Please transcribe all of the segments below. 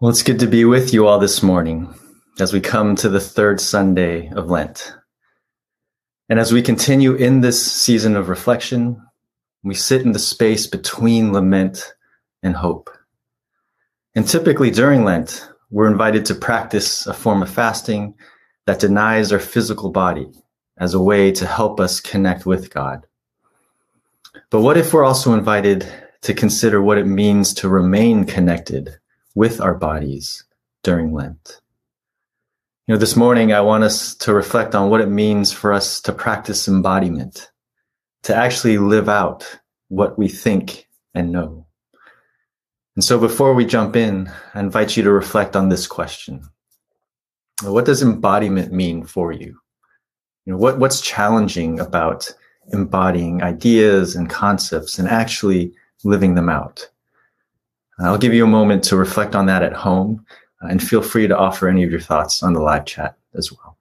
Well, it's good to be with you all this morning as we come to the third Sunday of Lent. And as we continue in this season of reflection, we sit in the space between lament and hope. And typically during Lent, we're invited to practice a form of fasting that denies our physical body as a way to help us connect with God. But what if we're also invited to consider what it means to remain connected with our bodies during Lent. You know, this morning I want us to reflect on what it means for us to practice embodiment, to actually live out what we think and know. And so before we jump in, I invite you to reflect on this question. What does embodiment mean for you? You know, what, what's challenging about embodying ideas and concepts and actually living them out? I'll give you a moment to reflect on that at home uh, and feel free to offer any of your thoughts on the live chat as well.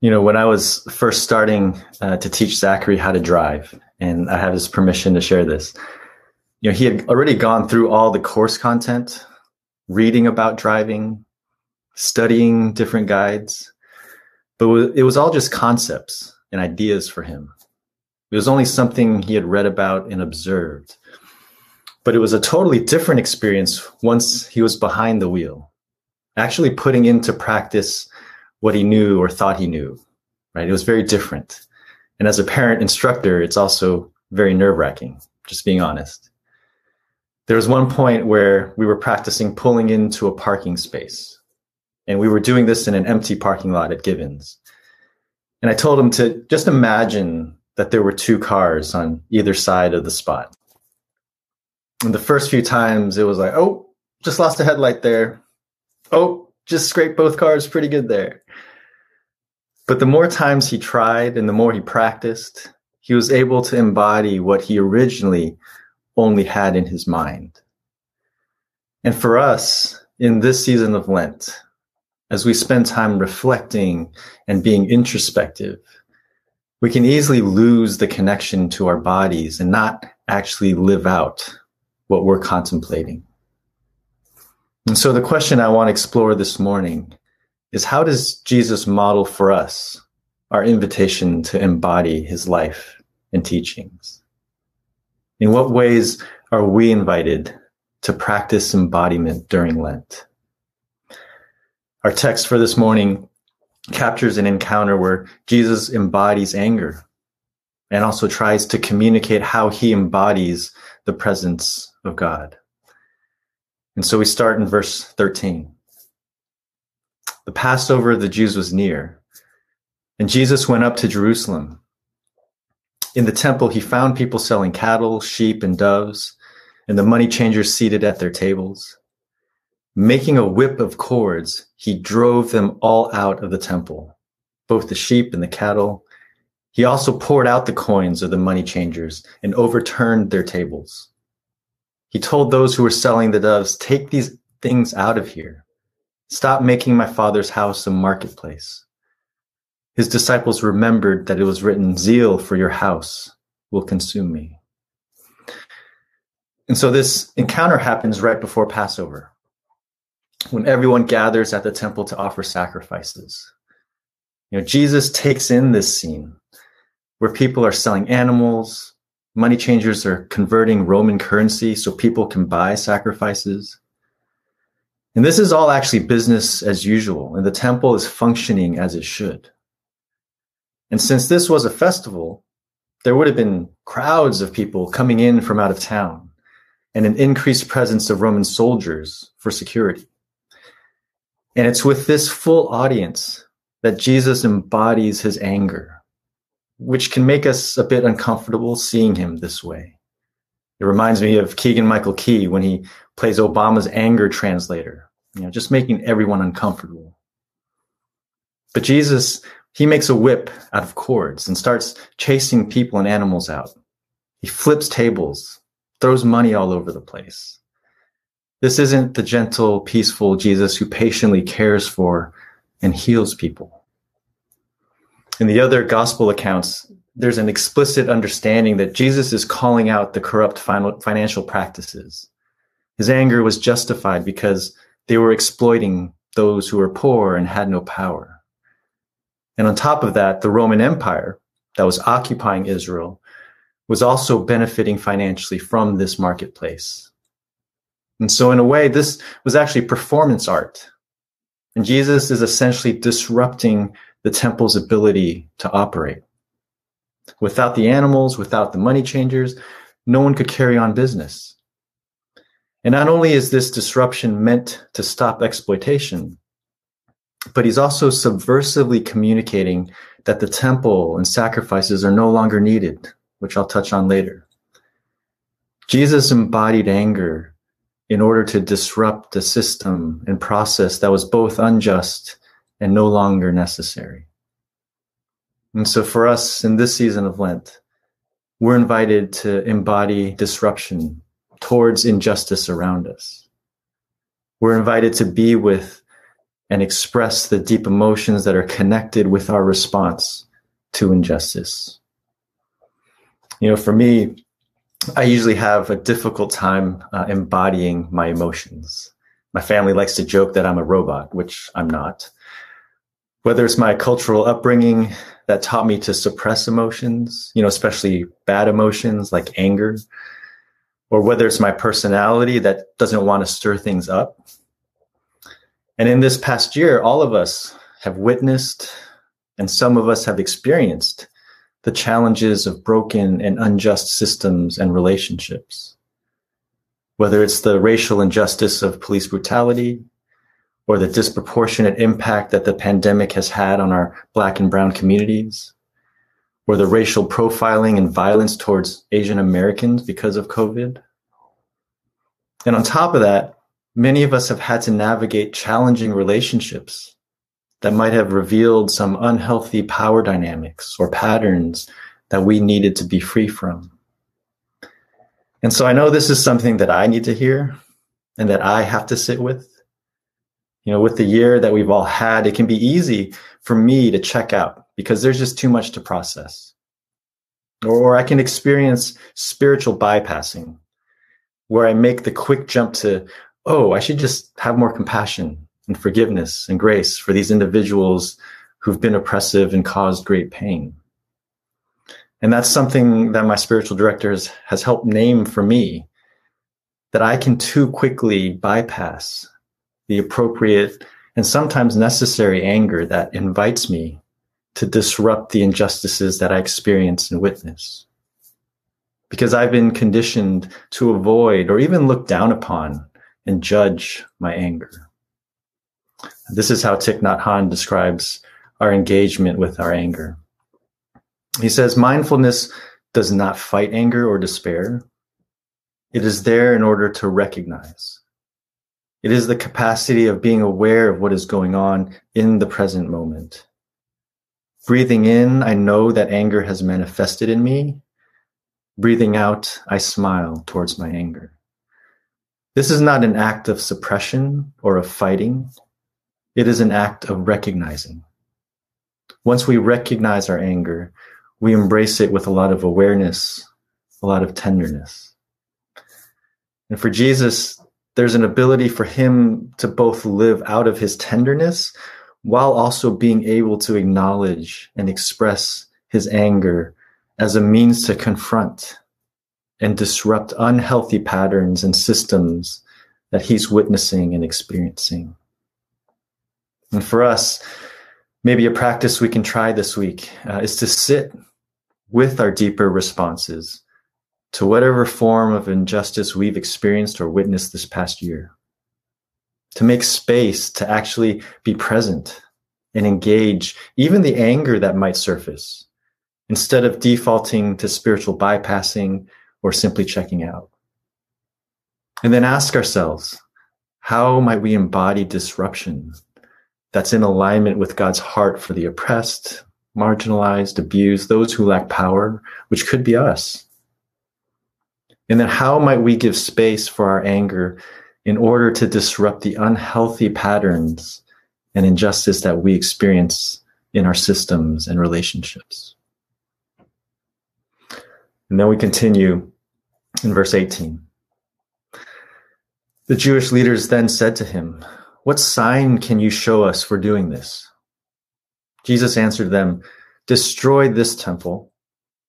You know, when I was first starting uh, to teach Zachary how to drive, and I have his permission to share this, you know, he had already gone through all the course content, reading about driving, studying different guides, but it was all just concepts and ideas for him. It was only something he had read about and observed. But it was a totally different experience once he was behind the wheel, actually putting into practice what he knew or thought he knew, right? It was very different. And as a parent instructor, it's also very nerve wracking, just being honest. There was one point where we were practicing pulling into a parking space, and we were doing this in an empty parking lot at Givens. And I told him to just imagine that there were two cars on either side of the spot. And the first few times it was like, oh, just lost a headlight there. Oh, just scraped both cars pretty good there. But the more times he tried and the more he practiced, he was able to embody what he originally only had in his mind. And for us, in this season of Lent, as we spend time reflecting and being introspective, we can easily lose the connection to our bodies and not actually live out what we're contemplating. And so the question I want to explore this morning is how does Jesus model for us our invitation to embody his life and teachings? In what ways are we invited to practice embodiment during Lent? Our text for this morning captures an encounter where Jesus embodies anger and also tries to communicate how he embodies the presence of God. And so we start in verse 13. The Passover of the Jews was near, and Jesus went up to Jerusalem. In the temple, he found people selling cattle, sheep, and doves, and the money changers seated at their tables. Making a whip of cords, he drove them all out of the temple, both the sheep and the cattle. He also poured out the coins of the money changers and overturned their tables. He told those who were selling the doves, Take these things out of here. Stop making my father's house a marketplace. His disciples remembered that it was written, Zeal for your house will consume me. And so this encounter happens right before Passover, when everyone gathers at the temple to offer sacrifices. You know, Jesus takes in this scene where people are selling animals, Money changers are converting Roman currency so people can buy sacrifices. And this is all actually business as usual, and the temple is functioning as it should. And since this was a festival, there would have been crowds of people coming in from out of town and an increased presence of Roman soldiers for security. And it's with this full audience that Jesus embodies his anger which can make us a bit uncomfortable seeing him this way. It reminds me of Keegan Michael Key when he plays Obama's anger translator, you know, just making everyone uncomfortable. But Jesus, he makes a whip out of cords and starts chasing people and animals out. He flips tables, throws money all over the place. This isn't the gentle, peaceful Jesus who patiently cares for and heals people in the other gospel accounts, there's an explicit understanding that Jesus is calling out the corrupt financial practices. His anger was justified because they were exploiting those who were poor and had no power. And on top of that, the Roman Empire that was occupying Israel was also benefiting financially from this marketplace. And so, in a way, this was actually performance art. And Jesus is essentially disrupting the temple's ability to operate. Without the animals, without the money changers, no one could carry on business. And not only is this disruption meant to stop exploitation, but he's also subversively communicating that the temple and sacrifices are no longer needed, which I'll touch on later. Jesus embodied anger in order to disrupt a system and process that was both unjust and no longer necessary. And so for us in this season of Lent, we're invited to embody disruption towards injustice around us. We're invited to be with and express the deep emotions that are connected with our response to injustice. You know, for me, I usually have a difficult time uh, embodying my emotions. My family likes to joke that I'm a robot, which I'm not. Whether it's my cultural upbringing that taught me to suppress emotions, you know, especially bad emotions like anger, or whether it's my personality that doesn't want to stir things up. And in this past year, all of us have witnessed and some of us have experienced the challenges of broken and unjust systems and relationships. Whether it's the racial injustice of police brutality or the disproportionate impact that the pandemic has had on our black and brown communities, or the racial profiling and violence towards Asian Americans because of COVID. And on top of that, many of us have had to navigate challenging relationships that might have revealed some unhealthy power dynamics or patterns that we needed to be free from. And so I know this is something that I need to hear and that I have to sit with. You know, with the year that we've all had, it can be easy for me to check out because there's just too much to process. Or I can experience spiritual bypassing where I make the quick jump to, oh, I should just have more compassion and forgiveness and grace for these individuals who've been oppressive and caused great pain. And that's something that my spiritual director has, has helped name for me that I can too quickly bypass the appropriate and sometimes necessary anger that invites me to disrupt the injustices that I experience and witness. Because I've been conditioned to avoid or even look down upon and judge my anger. This is how Thich Nhat Hanh describes our engagement with our anger. He says, mindfulness does not fight anger or despair. It is there in order to recognize. It is the capacity of being aware of what is going on in the present moment. Breathing in, I know that anger has manifested in me. Breathing out, I smile towards my anger. This is not an act of suppression or of fighting. It is an act of recognizing. Once we recognize our anger, we embrace it with a lot of awareness, a lot of tenderness. And for Jesus, there's an ability for him to both live out of his tenderness while also being able to acknowledge and express his anger as a means to confront and disrupt unhealthy patterns and systems that he's witnessing and experiencing. And for us, maybe a practice we can try this week uh, is to sit with our deeper responses to whatever form of injustice we've experienced or witnessed this past year. To make space to actually be present and engage even the anger that might surface instead of defaulting to spiritual bypassing or simply checking out. And then ask ourselves, how might we embody disruption that's in alignment with God's heart for the oppressed, marginalized, abused, those who lack power, which could be us. And then how might we give space for our anger in order to disrupt the unhealthy patterns and injustice that we experience in our systems and relationships? And then we continue in verse 18. The Jewish leaders then said to him, What sign can you show us for doing this? Jesus answered them, Destroy this temple,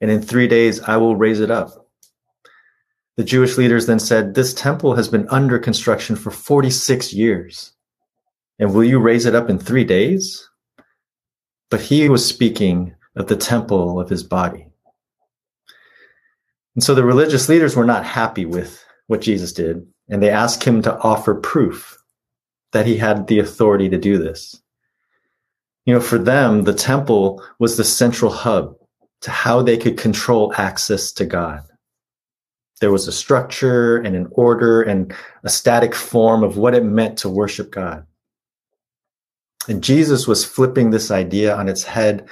and in three days I will raise it up. The Jewish leaders then said, This temple has been under construction for 46 years, and will you raise it up in three days? But he was speaking of the temple of his body. And so the religious leaders were not happy with what Jesus did, and they asked him to offer proof that he had the authority to do this. You know, for them, the temple was the central hub to how they could control access to God. There was a structure and an order and a static form of what it meant to worship God. And Jesus was flipping this idea on its head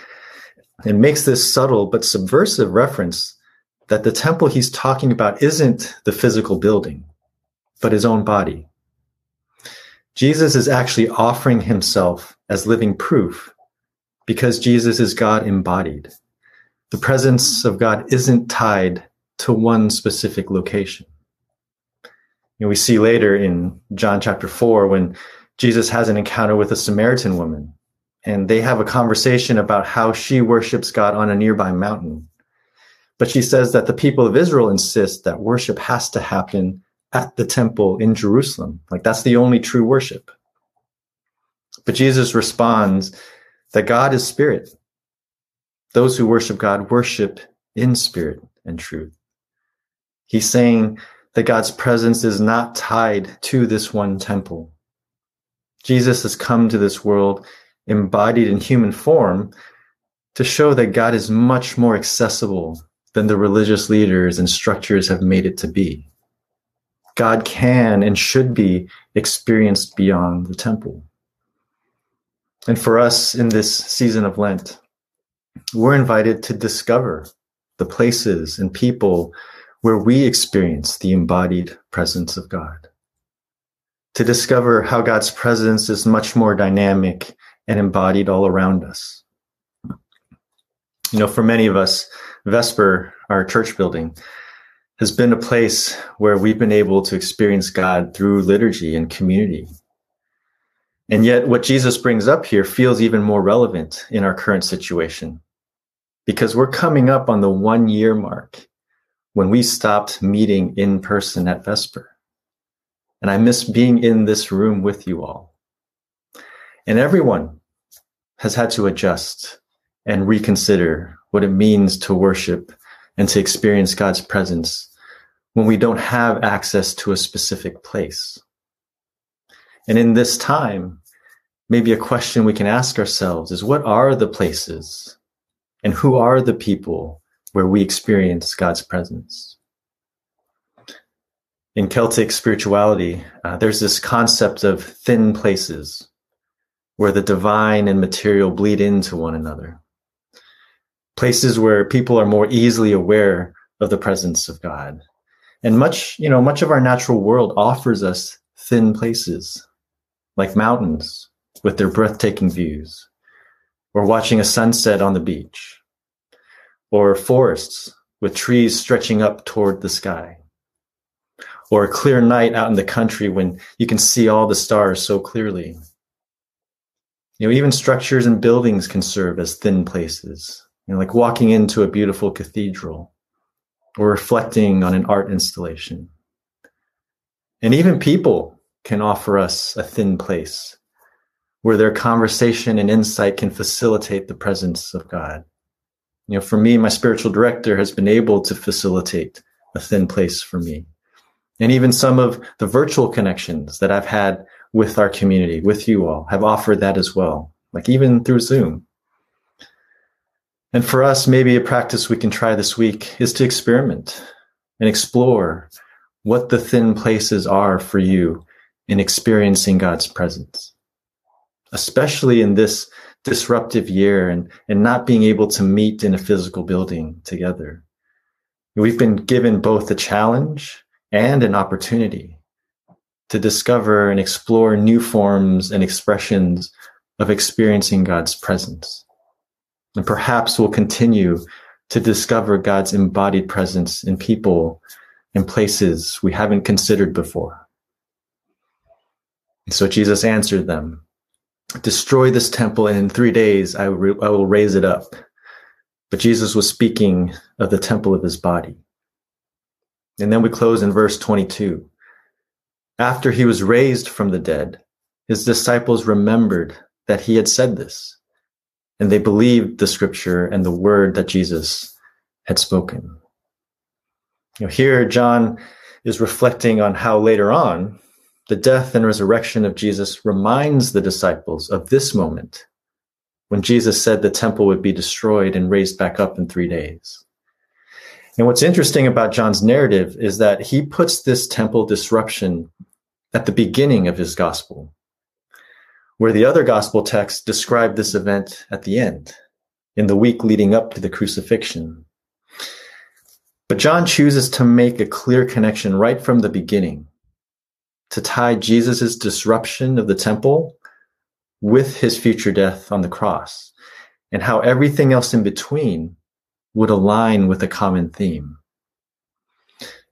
and makes this subtle but subversive reference that the temple he's talking about isn't the physical building, but his own body. Jesus is actually offering himself as living proof because Jesus is God embodied. The presence of God isn't tied to one specific location. We see later in John chapter 4 when Jesus has an encounter with a Samaritan woman and they have a conversation about how she worships God on a nearby mountain. But she says that the people of Israel insist that worship has to happen at the temple in Jerusalem. Like that's the only true worship. But Jesus responds that God is spirit. Those who worship God worship in spirit and truth. He's saying that God's presence is not tied to this one temple. Jesus has come to this world embodied in human form to show that God is much more accessible than the religious leaders and structures have made it to be. God can and should be experienced beyond the temple. And for us in this season of Lent, we're invited to discover the places and people where we experience the embodied presence of God. To discover how God's presence is much more dynamic and embodied all around us. You know, for many of us, Vesper, our church building, has been a place where we've been able to experience God through liturgy and community. And yet, what Jesus brings up here feels even more relevant in our current situation because we're coming up on the one year mark when we stopped meeting in person at Vesper. And I miss being in this room with you all. And everyone has had to adjust and reconsider what it means to worship and to experience God's presence when we don't have access to a specific place. And in this time, maybe a question we can ask ourselves is what are the places and who are the people where we experience God's presence? In Celtic spirituality, uh, there's this concept of thin places where the divine and material bleed into one another. Places where people are more easily aware of the presence of God. And much, you know, much of our natural world offers us thin places, like mountains with their breathtaking views, or watching a sunset on the beach, or forests with trees stretching up toward the sky, or a clear night out in the country when you can see all the stars so clearly you know, even structures and buildings can serve as thin places, you know, like walking into a beautiful cathedral or reflecting on an art installation. And even people can offer us a thin place where their conversation and insight can facilitate the presence of God. You know, for me, my spiritual director has been able to facilitate a thin place for me. And even some of the virtual connections that I've had with our community, with you all, have offered that as well, like even through Zoom. And for us, maybe a practice we can try this week is to experiment and explore what the thin places are for you in experiencing God's presence, especially in this disruptive year and, and not being able to meet in a physical building together. We've been given both a challenge and an opportunity to discover and explore new forms and expressions of experiencing God's presence. And perhaps we'll continue to discover God's embodied presence in people and places we haven't considered before. So Jesus answered them, Destroy this temple, and in three days I, re- I will raise it up. But Jesus was speaking of the temple of his body. And then we close in verse 22. After he was raised from the dead, his disciples remembered that he had said this, and they believed the scripture and the word that Jesus had spoken. You know, here John is reflecting on how later on the death and resurrection of Jesus reminds the disciples of this moment when Jesus said the temple would be destroyed and raised back up in three days. And what's interesting about John's narrative is that he puts this temple disruption at the beginning of his gospel, where the other gospel texts describe this event at the end, in the week leading up to the crucifixion. But John chooses to make a clear connection right from the beginning to tie Jesus' disruption of the temple with his future death on the cross and how everything else in between would align with a common theme.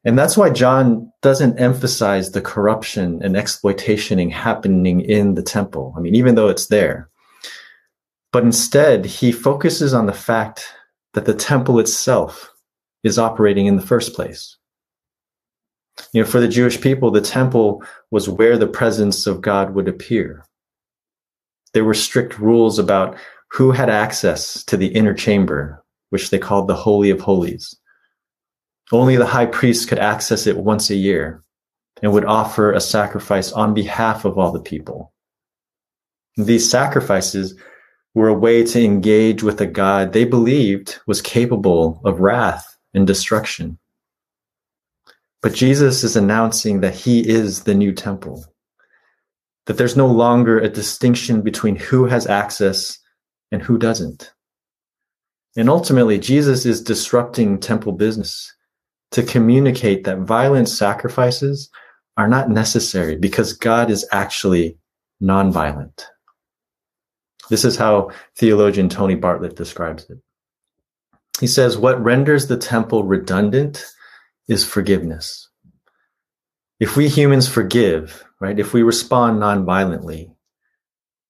And that's why John doesn't emphasize the corruption and exploitation happening in the temple. I mean, even though it's there, but instead he focuses on the fact that the temple itself is operating in the first place. You know, for the Jewish people, the temple was where the presence of God would appear. There were strict rules about who had access to the inner chamber, which they called the Holy of Holies. Only the high priest could access it once a year and would offer a sacrifice on behalf of all the people. These sacrifices were a way to engage with a God they believed was capable of wrath and destruction. But Jesus is announcing that he is the new temple, that there's no longer a distinction between who has access and who doesn't. And ultimately, Jesus is disrupting temple business to communicate that violent sacrifices are not necessary because God is actually nonviolent. This is how theologian Tony Bartlett describes it. He says, What renders the temple redundant is forgiveness. If we humans forgive, right, if we respond non-violently,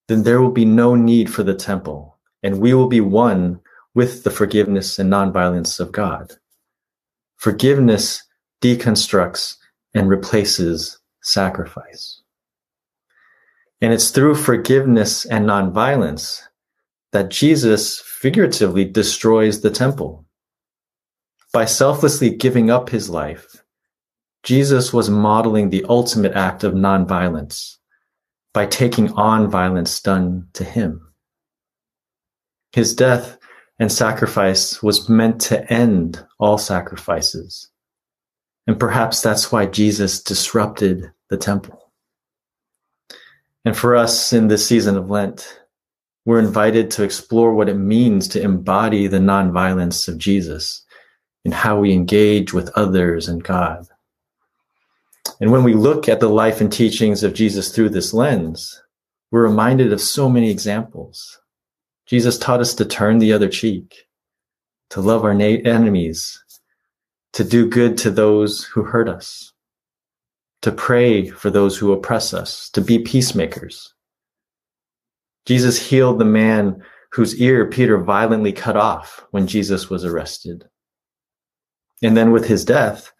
then there will be no need for the temple, and we will be one with the forgiveness and nonviolence of God. Forgiveness deconstructs and replaces sacrifice. And it's through forgiveness and nonviolence that Jesus figuratively destroys the temple. By selflessly giving up his life, Jesus was modeling the ultimate act of nonviolence by taking on violence done to him. His death and sacrifice was meant to end all sacrifices. And perhaps that's why Jesus disrupted the temple. And for us in this season of Lent, we're invited to explore what it means to embody the nonviolence of Jesus in how we engage with others and God. And when we look at the life and teachings of Jesus through this lens, we're reminded of so many examples. Jesus taught us to turn the other cheek, to love our na- enemies, to do good to those who hurt us, to pray for those who oppress us, to be peacemakers. Jesus healed the man whose ear Peter violently cut off when Jesus was arrested. And then with his death,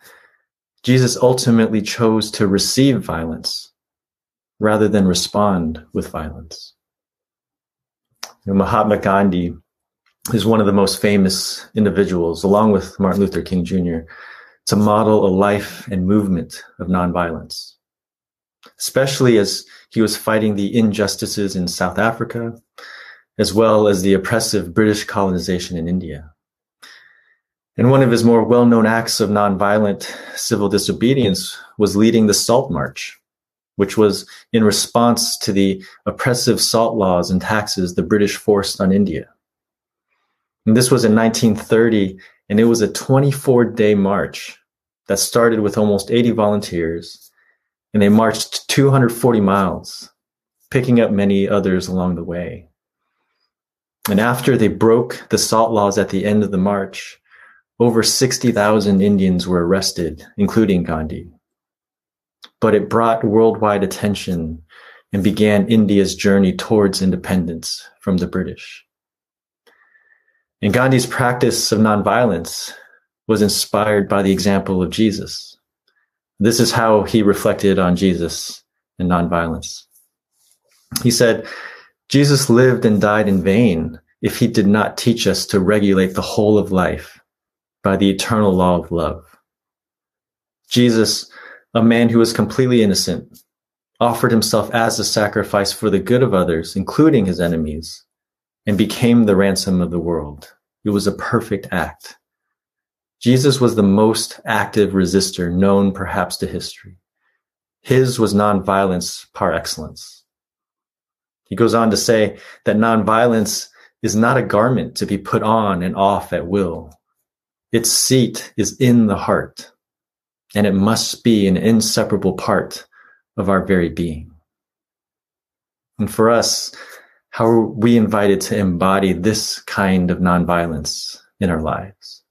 Jesus ultimately chose to receive violence rather than respond with violence. You know, Mahatma Gandhi is one of the most famous individuals, along with Martin Luther King Jr., to model a life and movement of nonviolence, especially as he was fighting the injustices in South Africa, as well as the oppressive British colonization in India. And one of his more well-known acts of nonviolent civil disobedience was leading the Salt March, which was in response to the oppressive salt laws and taxes the British forced on India. And this was in 1930, and it was a 24 day march that started with almost 80 volunteers, and they marched 240 miles, picking up many others along the way. And after they broke the salt laws at the end of the march, over 60,000 Indians were arrested, including Gandhi. But it brought worldwide attention and began India's journey towards independence from the British. And Gandhi's practice of nonviolence was inspired by the example of Jesus. This is how he reflected on Jesus and nonviolence. He said, Jesus lived and died in vain if he did not teach us to regulate the whole of life by the eternal law of love. Jesus, a man who was completely innocent, offered himself as a sacrifice for the good of others, including his enemies, and became the ransom of the world. It was a perfect act. Jesus was the most active resistor known perhaps to history. His was nonviolence par excellence. He goes on to say that nonviolence is not a garment to be put on and off at will. Its seat is in the heart, and it must be an inseparable part of our very being. And for us, how are we invited to embody this kind of nonviolence in our lives?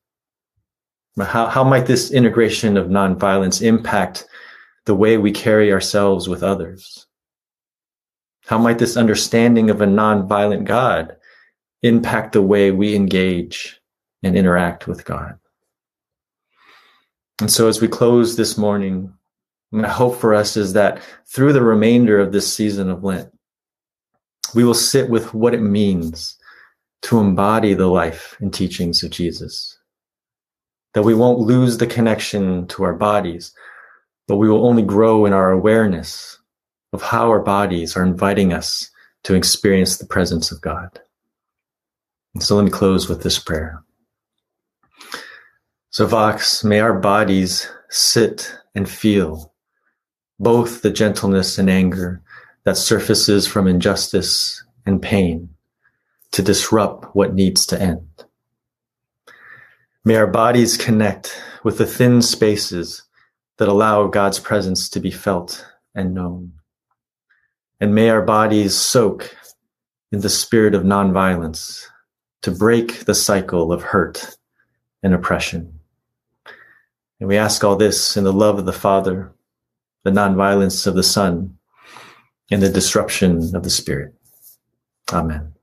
How, how might this integration of nonviolence impact the way we carry ourselves with others? How might this understanding of a nonviolent God impact the way we engage and interact with God? And so as we close this morning, my hope for us is that through the remainder of this season of Lent, we will sit with what it means to embody the life and teachings of Jesus. That we won't lose the connection to our bodies, but we will only grow in our awareness of how our bodies are inviting us to experience the presence of God. And so let me close with this prayer. So, Vox, may our bodies sit and feel both the gentleness and anger that surfaces from injustice and pain to disrupt what needs to end. May our bodies connect with the thin spaces that allow God's presence to be felt and known. And may our bodies soak in the spirit of nonviolence to break the cycle of hurt and oppression. And we ask all this in the love of the Father, the nonviolence of the Son, and the disruption of the Spirit. Amen.